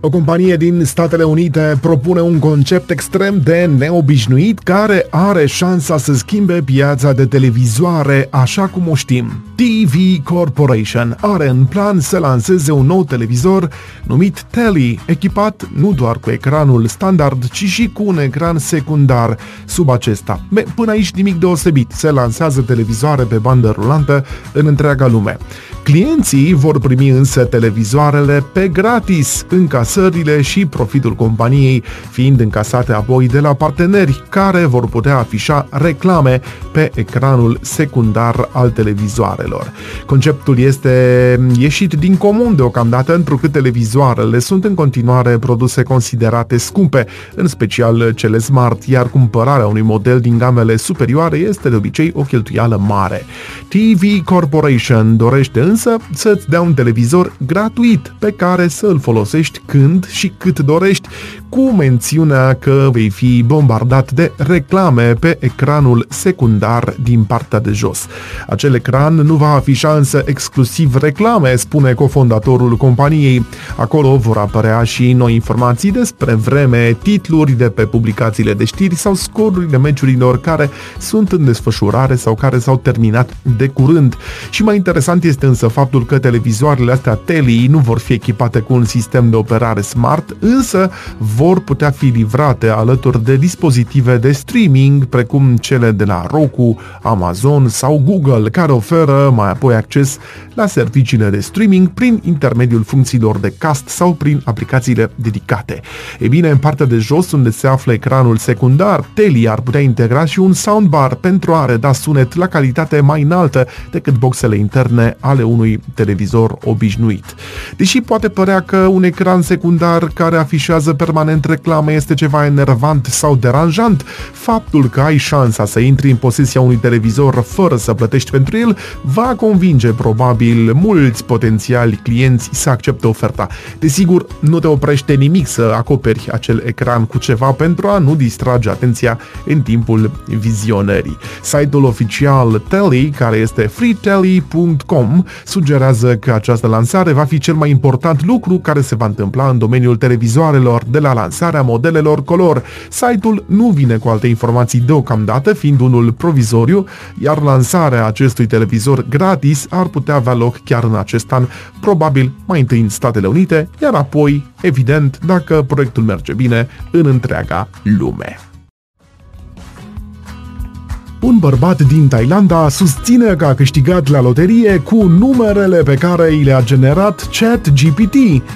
O companie din Statele Unite propune un concept extrem de neobișnuit care are șansa să schimbe piața de televizoare așa cum o știm. TV Corporation are în plan să lanseze un nou televizor numit Telly, echipat nu doar cu ecranul standard, ci și cu un ecran secundar sub acesta. Be, până aici nimic deosebit, se lansează televizoare pe bandă rulantă în întreaga lume. Clienții vor primi însă televizoarele pe gratis, încasările și profitul companiei fiind încasate apoi de la parteneri care vor putea afișa reclame pe ecranul secundar al televizoarelor. Conceptul este ieșit din comun deocamdată, întrucât televizoarele sunt în continuare produse considerate scumpe, în special cele smart, iar cumpărarea unui model din gamele superioare este de obicei o cheltuială mare. TV Corporation dorește însă însă să-ți dea un televizor gratuit pe care să îl folosești când și cât dorești, cu mențiunea că vei fi bombardat de reclame pe ecranul secundar din partea de jos. Acel ecran nu va afișa însă exclusiv reclame, spune cofondatorul companiei. Acolo vor apărea și noi informații despre vreme, titluri de pe publicațiile de știri sau scorurile meciurilor care sunt în desfășurare sau care s-au terminat de curând. Și mai interesant este însă faptul că televizoarele astea Teli nu vor fi echipate cu un sistem de operare smart, însă vor putea fi livrate alături de dispozitive de streaming precum cele de la Roku, Amazon sau Google, care oferă mai apoi acces la serviciile de streaming prin intermediul funcțiilor de cast sau prin aplicațiile dedicate. E bine, în partea de jos, unde se află ecranul secundar, Teli ar putea integra și un soundbar pentru a reda sunet la calitate mai înaltă decât boxele interne ale unui unui televizor obișnuit. Deși poate părea că un ecran secundar care afișează permanent reclame este ceva enervant sau deranjant, faptul că ai șansa să intri în posesia unui televizor fără să plătești pentru el va convinge probabil mulți potențiali clienți să accepte oferta. Desigur, nu te oprește nimic să acoperi acel ecran cu ceva pentru a nu distrage atenția în timpul vizionării. Site-ul oficial Telly, care este freetelly.com, sugerează că această lansare va fi cel mai important lucru care se va întâmpla în domeniul televizoarelor de la lansarea modelelor color. Site-ul nu vine cu alte informații deocamdată, fiind unul provizoriu, iar lansarea acestui televizor gratis ar putea avea loc chiar în acest an, probabil mai întâi în Statele Unite, iar apoi, evident, dacă proiectul merge bine, în întreaga lume. Un bărbat din Thailanda susține că a câștigat la loterie cu numerele pe care i le-a generat ChatGPT.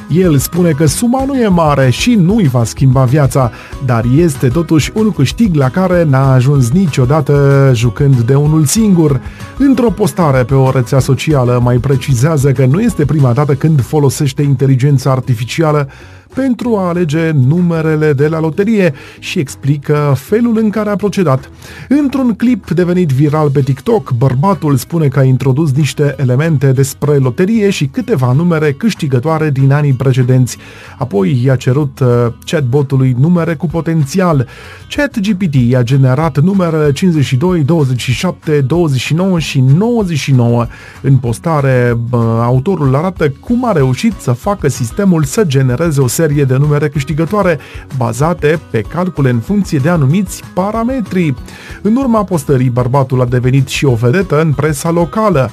El spune că suma nu e mare și nu îi va schimba viața, dar este totuși un câștig la care n-a ajuns niciodată jucând de unul singur. Într-o postare pe o rețea socială mai precizează că nu este prima dată când folosește inteligența artificială pentru a alege numerele de la loterie și explică felul în care a procedat. Într-un clip devenit viral pe TikTok, bărbatul spune că a introdus niște elemente despre loterie și câteva numere câștigătoare din anii precedenți. Apoi i-a cerut uh, chatbotului numere cu potențial. ChatGPT i-a generat numerele 52, 27, 29 și 99. În postare, autorul arată cum a reușit să facă sistemul să genereze o serie serie de numere câștigătoare bazate pe calcule în funcție de anumiți parametri. În urma postării, bărbatul a devenit și o vedetă în presa locală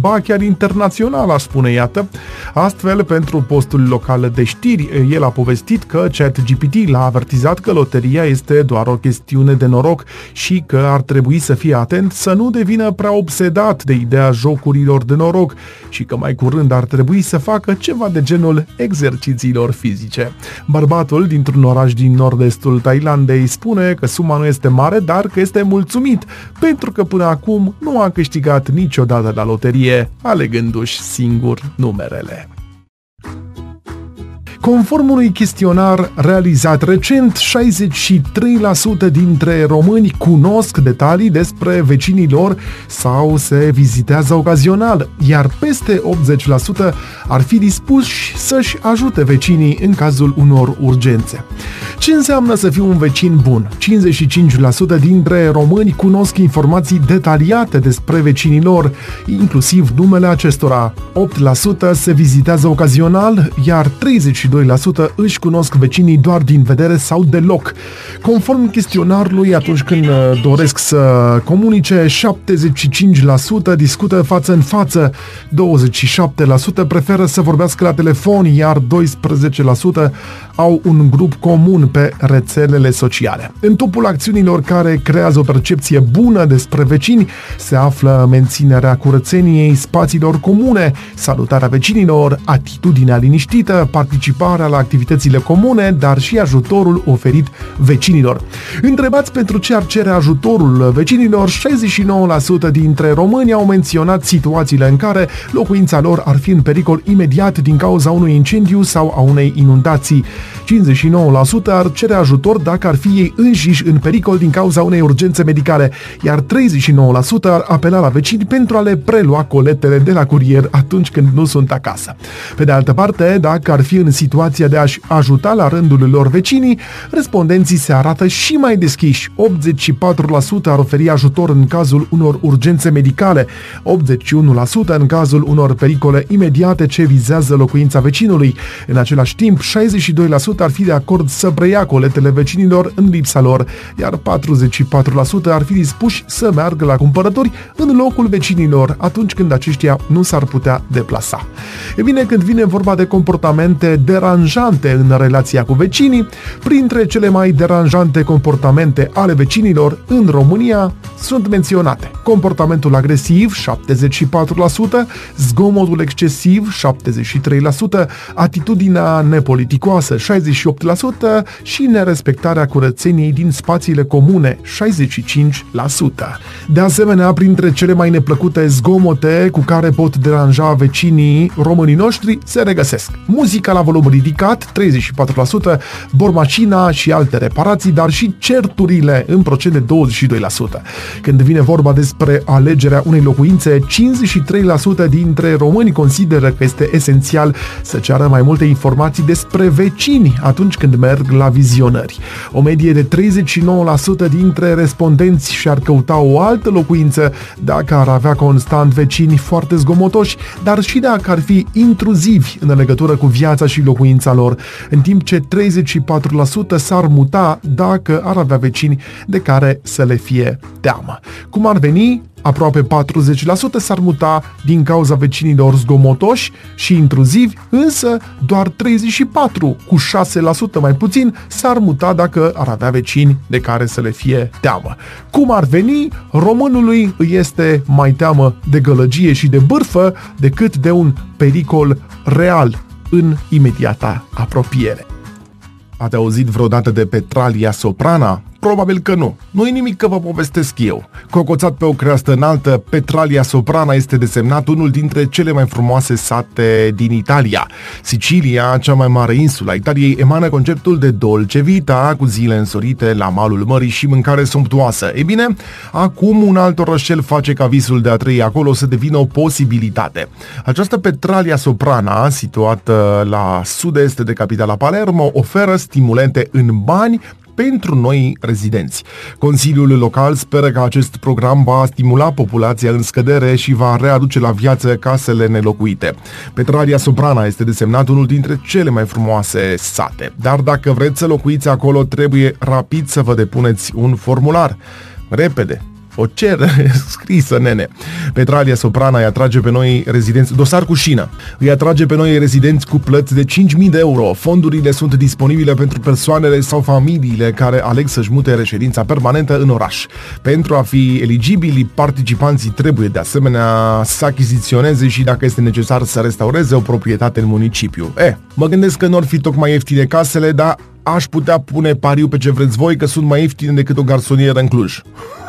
ba chiar internațional, aș spune, iată. Astfel, pentru postul local de știri, el a povestit că ChatGPT l-a avertizat că loteria este doar o chestiune de noroc și că ar trebui să fie atent să nu devină prea obsedat de ideea jocurilor de noroc și că mai curând ar trebui să facă ceva de genul exercițiilor fizice. Bărbatul dintr-un oraș din nord-estul Thailandei spune că suma nu este mare, dar că este mulțumit pentru că până acum nu a câștigat niciodată la loterie bucurie alegându-și singur numerele. Conform unui chestionar realizat recent, 63% dintre români cunosc detalii despre vecinii lor sau se vizitează ocazional, iar peste 80% ar fi dispuși să-și ajute vecinii în cazul unor urgențe. Ce înseamnă să fii un vecin bun? 55% dintre români cunosc informații detaliate despre vecinii lor, inclusiv numele acestora. 8% se vizitează ocazional, iar 32% își cunosc vecinii doar din vedere sau deloc. Conform chestionarului, atunci când uh, doresc să comunice, 75% discută față în față, 27% preferă să vorbească la telefon, iar 12% au un grup comun pe rețelele sociale. În topul acțiunilor care creează o percepție bună despre vecini se află menținerea curățeniei spațiilor comune, salutarea vecinilor, atitudinea liniștită, participarea la activitățile comune, dar și ajutorul oferit vecinilor. Întrebați pentru ce ar cere ajutorul vecinilor, 69% dintre români au menționat situațiile în care locuința lor ar fi în pericol imediat din cauza unui incendiu sau a unei inundații. 59% ar cere ajutor dacă ar fi ei înșiși în pericol din cauza unei urgențe medicale, iar 39% ar apela la vecini pentru a le prelua coletele de la curier atunci când nu sunt acasă. Pe de altă parte, dacă ar fi în situația de a-și ajuta la rândul lor vecinii, respondenții se arată și mai deschiși. 84% ar oferi ajutor în cazul unor urgențe medicale, 81% în cazul unor pericole imediate ce vizează locuința vecinului. În același timp, 62% ar fi de acord să preia coletele vecinilor în lipsa lor, iar 44% ar fi dispuși să meargă la cumpărători în locul vecinilor atunci când aceștia nu s-ar putea deplasa. E bine, când vine vorba de comportamente deranjante în relația cu vecinii, printre cele mai deranjante comportamente ale vecinilor în România sunt menționate comportamentul agresiv 74%, zgomotul excesiv 73%, atitudinea nepoliticoasă 68% și nerespectarea curățeniei din spațiile comune 65%. De asemenea, printre cele mai neplăcute zgomote cu care pot deranja vecinii românii noștri se regăsesc muzica la volum ridicat 34%, bormacina și alte reparații, dar și certurile în procent de 22%. Când vine vorba despre alegerea unei locuințe, 53% dintre români consideră că este esențial să ceară mai multe informații despre vecini atunci când merg la vizionări. O medie de 39% dintre respondenți și-ar căuta o altă locuință dacă ar avea constant vecini foarte zgomotoși, dar și dacă ar fi intruzivi în legătură cu viața și locuința lor, în timp ce 34% s-ar muta dacă ar avea vecini de care să le fie teamă. Cum ar veni, aproape 40% s-ar muta din cauza vecinilor zgomotoși și intruzivi, însă doar 34, cu 6% mai puțin, s-ar muta dacă ar avea vecini de care să le fie teamă. Cum ar veni, românului îi este mai teamă de gălăgie și de bârfă decât de un pericol real în imediata apropiere. Ați auzit vreodată de Petralia Soprana? Probabil că nu. Nu e nimic că vă povestesc eu. Cocoțat pe o creastă înaltă, Petralia Soprana este desemnat unul dintre cele mai frumoase sate din Italia. Sicilia, cea mai mare insula Italiei, emană conceptul de dolce vita, cu zile însorite la malul mării și mâncare sumptuoasă. E bine, acum un alt orășel face ca visul de a trăi acolo să devină o posibilitate. Această Petralia Soprana, situată la sud-est de capitala Palermo, oferă stimulente în bani pentru noi rezidenți. Consiliul local speră că acest program va stimula populația în scădere și va readuce la viață casele nelocuite. Petraria Soprana este desemnat unul dintre cele mai frumoase sate, dar dacă vreți să locuiți acolo, trebuie rapid să vă depuneți un formular. Repede, o cer scrisă, nene. Petralia Soprana îi atrage pe noi rezidenți, dosar cu șină, îi atrage pe noi rezidenți cu plăți de 5.000 de euro. Fondurile sunt disponibile pentru persoanele sau familiile care aleg să-și mute reședința permanentă în oraș. Pentru a fi eligibili, participanții trebuie de asemenea să achiziționeze și dacă este necesar să restaureze o proprietate în municipiu. E, mă gândesc că nu ar fi tocmai ieftine casele, dar aș putea pune pariu pe ce vreți voi că sunt mai ieftine decât o garsonieră în Cluj.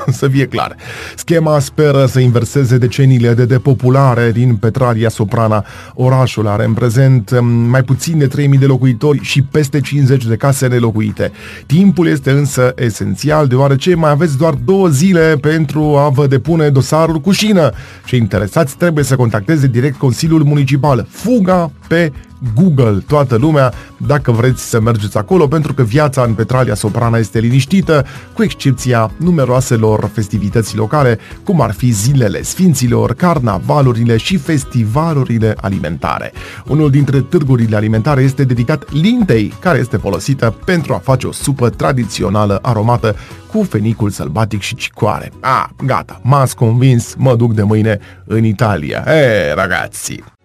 să fie clar. Schema speră să inverseze deceniile de depopulare din Petralia Soprana. Orașul are în prezent mm, mai puțin de 3000 de locuitori și peste 50 de case nelocuite. Timpul este însă esențial, deoarece mai aveți doar două zile pentru a vă depune dosarul cu șină. Cei interesați trebuie să contacteze direct Consiliul Municipal. Fuga pe Google toată lumea dacă vreți să mergeți acolo, pentru că viața în Petralia Soprana este liniștită, cu excepția numeroaselor festivități locale, cum ar fi zilele Sfinților, carnavalurile și festivalurile alimentare. Unul dintre târgurile alimentare este dedicat lintei, care este folosită pentru a face o supă tradițională aromată cu fenicul sălbatic și cicoare. Ah, gata, m-ați convins, mă duc de mâine în Italia. E, ragazzi!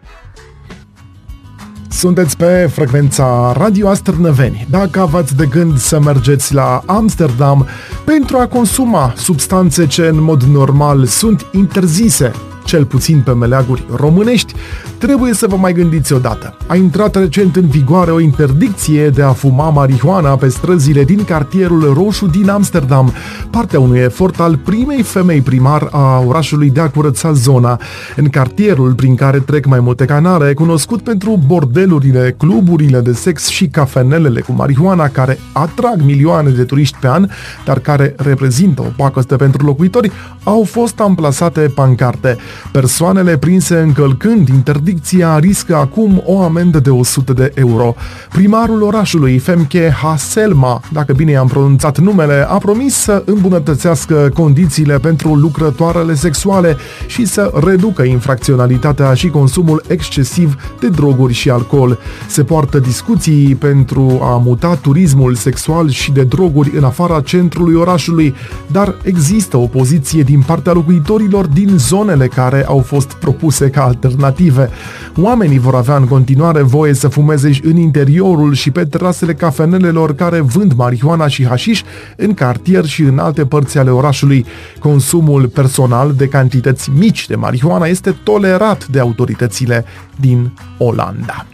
Sunteți pe frecvența Radio Astărnăveni. Dacă aveți de gând să mergeți la Amsterdam pentru a consuma substanțe ce în mod normal sunt interzise cel puțin pe meleaguri românești, trebuie să vă mai gândiți odată. A intrat recent în vigoare o interdicție de a fuma marihuana pe străzile din cartierul roșu din Amsterdam, partea unui efort al primei femei primar a orașului de a curăța zona. În cartierul prin care trec mai multe canale, cunoscut pentru bordelurile, cluburile de sex și cafenelele cu marihuana care atrag milioane de turiști pe an, dar care reprezintă o pacostă pentru locuitori, au fost amplasate pancarte. Persoanele prinse încălcând interdicția riscă acum o amendă de 100 de euro. Primarul orașului, Femke Haselma, dacă bine i-am pronunțat numele, a promis să îmbunătățească condițiile pentru lucrătoarele sexuale și să reducă infracționalitatea și consumul excesiv de droguri și alcool. Se poartă discuții pentru a muta turismul sexual și de droguri în afara centrului orașului, dar există opoziție din partea locuitorilor din zonele care care au fost propuse ca alternative. Oamenii vor avea în continuare voie să fumeze în interiorul și pe terasele cafenelelor care vând marihuana și hașiș în cartier și în alte părți ale orașului. Consumul personal de cantități mici de marihuana este tolerat de autoritățile din Olanda.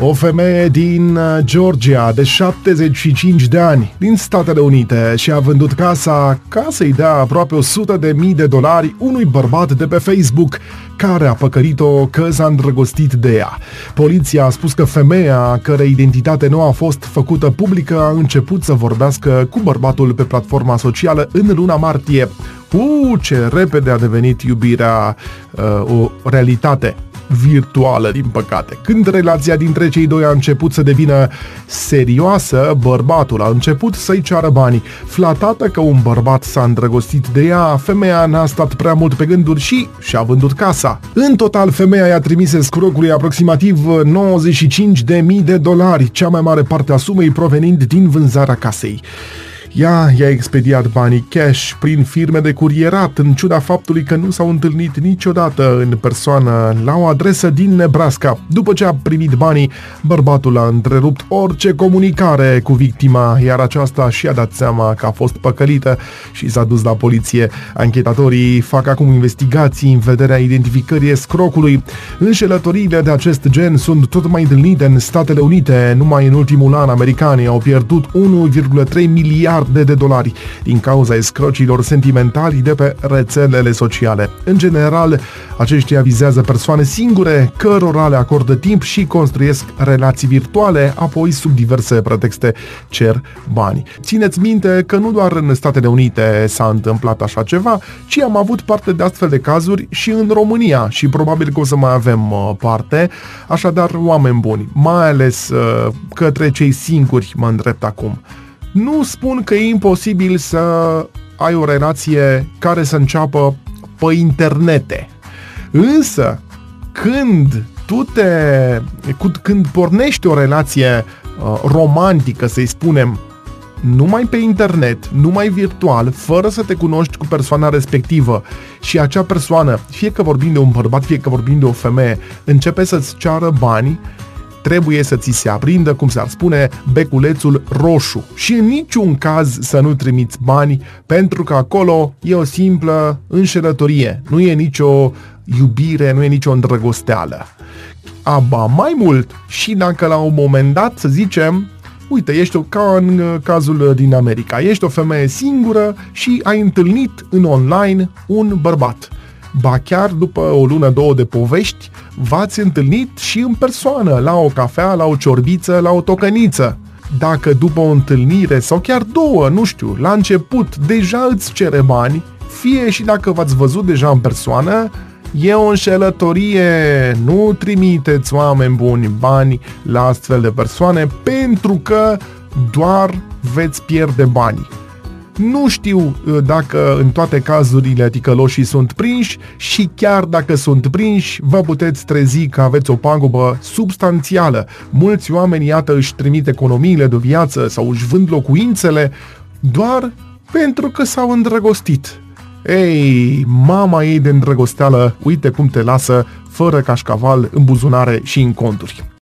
O femeie din uh, Georgia de 75 de ani din Statele Unite și-a vândut casa ca să-i dea aproape 100 de mii de dolari unui bărbat de pe Facebook care a păcărit-o că s-a îndrăgostit de ea. Poliția a spus că femeia, care identitate nu a fost făcută publică, a început să vorbească cu bărbatul pe platforma socială în luna martie. Uuu, ce repede a devenit iubirea uh, o realitate virtuală, din păcate. Când relația dintre cei doi a început să devină serioasă, bărbatul a început să-i ceară banii. Flatată că un bărbat s-a îndrăgostit de ea, femeia n-a stat prea mult pe gânduri și și-a vândut casa. În total, femeia i-a trimis escrocului aproximativ 95.000 de dolari, cea mai mare parte a sumei provenind din vânzarea casei. Ea i-a expediat banii cash prin firme de curierat, în ciuda faptului că nu s-au întâlnit niciodată în persoană la o adresă din Nebraska. După ce a primit banii, bărbatul a întrerupt orice comunicare cu victima, iar aceasta și-a dat seama că a fost păcălită și s-a dus la poliție. Anchetatorii fac acum investigații în vederea identificării escrocului. Înșelătoriile de acest gen sunt tot mai întâlnite în Statele Unite. Numai în ultimul an, americanii au pierdut 1,3 miliarde miliarde de dolari din cauza escrocilor sentimentali de pe rețelele sociale. În general, aceștia vizează persoane singure, cărora le acordă timp și construiesc relații virtuale, apoi sub diverse pretexte cer bani. Țineți minte că nu doar în Statele Unite s-a întâmplat așa ceva, ci am avut parte de astfel de cazuri și în România și probabil că o să mai avem uh, parte, așadar oameni buni, mai ales uh, către cei singuri mă îndrept acum. Nu spun că e imposibil să ai o relație care să înceapă pe internete. Însă, când tu te... când pornești o relație uh, romantică, să-i spunem, numai pe internet, numai virtual, fără să te cunoști cu persoana respectivă și acea persoană, fie că vorbim de un bărbat, fie că vorbim de o femeie, începe să-ți ceară bani, trebuie să ți se aprindă, cum s-ar spune, beculețul roșu. Și în niciun caz să nu trimiți bani, pentru că acolo e o simplă înșelătorie, nu e nicio iubire, nu e nicio îndrăgosteală. Aba mai mult, și dacă la un moment dat, să zicem, uite, ești o, ca în uh, cazul din America, ești o femeie singură și ai întâlnit în online un bărbat Ba chiar după o lună, două de povești, v-ați întâlnit și în persoană, la o cafea, la o ciorbiță, la o tocăniță. Dacă după o întâlnire sau chiar două, nu știu, la început deja îți cere bani, fie și dacă v-ați văzut deja în persoană, E o înșelătorie, nu trimiteți oameni buni bani la astfel de persoane pentru că doar veți pierde bani. Nu știu uh, dacă în toate cazurile ticăloșii sunt prinși și chiar dacă sunt prinși, vă puteți trezi că aveți o pagubă substanțială. Mulți oameni, iată, își trimit economiile de viață sau își vând locuințele doar pentru că s-au îndrăgostit. Ei, mama ei de îndrăgosteală, uite cum te lasă fără cașcaval în buzunare și în conturi.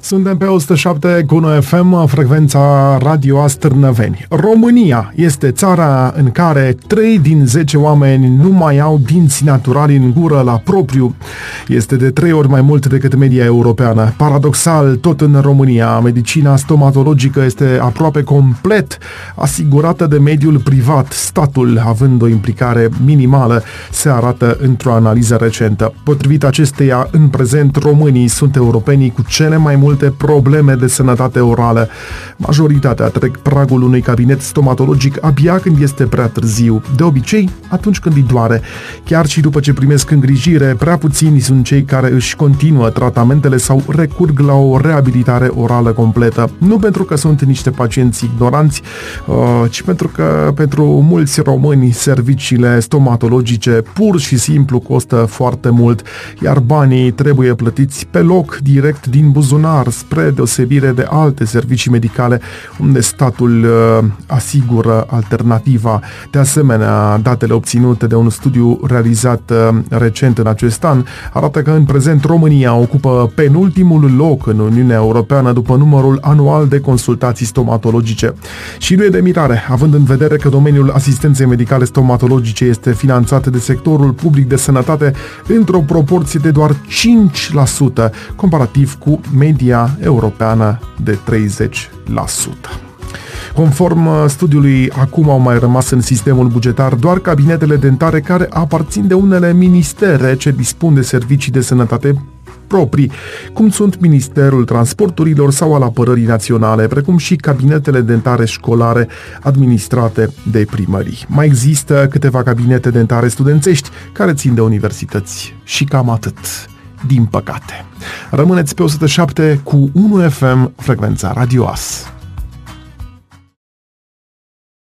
Suntem pe 107 cu FM, frecvența Radio Astârnăveni. România este țara în care 3 din 10 oameni nu mai au dinți naturali în gură la propriu. Este de 3 ori mai mult decât media europeană. Paradoxal, tot în România, medicina stomatologică este aproape complet asigurată de mediul privat, statul având o implicare minimală, se arată într-o analiză recentă. Potrivit acesteia, în prezent, românii sunt europenii cu cele mai multe multe probleme de sănătate orală. Majoritatea trec pragul unui cabinet stomatologic abia când este prea târziu, de obicei atunci când îi doare. Chiar și după ce primesc îngrijire, prea puțini sunt cei care își continuă tratamentele sau recurg la o reabilitare orală completă. Nu pentru că sunt niște pacienți ignoranți, uh, ci pentru că pentru mulți români serviciile stomatologice pur și simplu costă foarte mult, iar banii trebuie plătiți pe loc, direct din buzunar rar spre deosebire de alte servicii medicale unde statul uh, asigură alternativa. De asemenea, datele obținute de un studiu realizat uh, recent în acest an arată că în prezent România ocupă penultimul loc în Uniunea Europeană după numărul anual de consultații stomatologice. Și nu e de mirare, având în vedere că domeniul asistenței medicale stomatologice este finanțat de sectorul public de sănătate într-o proporție de doar 5%, comparativ cu media media europeană de 30%. Conform uh, studiului, acum au mai rămas în sistemul bugetar doar cabinetele dentare care aparțin de unele ministere ce dispun de servicii de sănătate proprii, cum sunt Ministerul Transporturilor sau al Apărării Naționale, precum și cabinetele dentare școlare administrate de primării. Mai există câteva cabinete dentare studențești care țin de universități și cam atât din păcate. Rămâneți pe 107 cu 1 FM, frecvența radioas.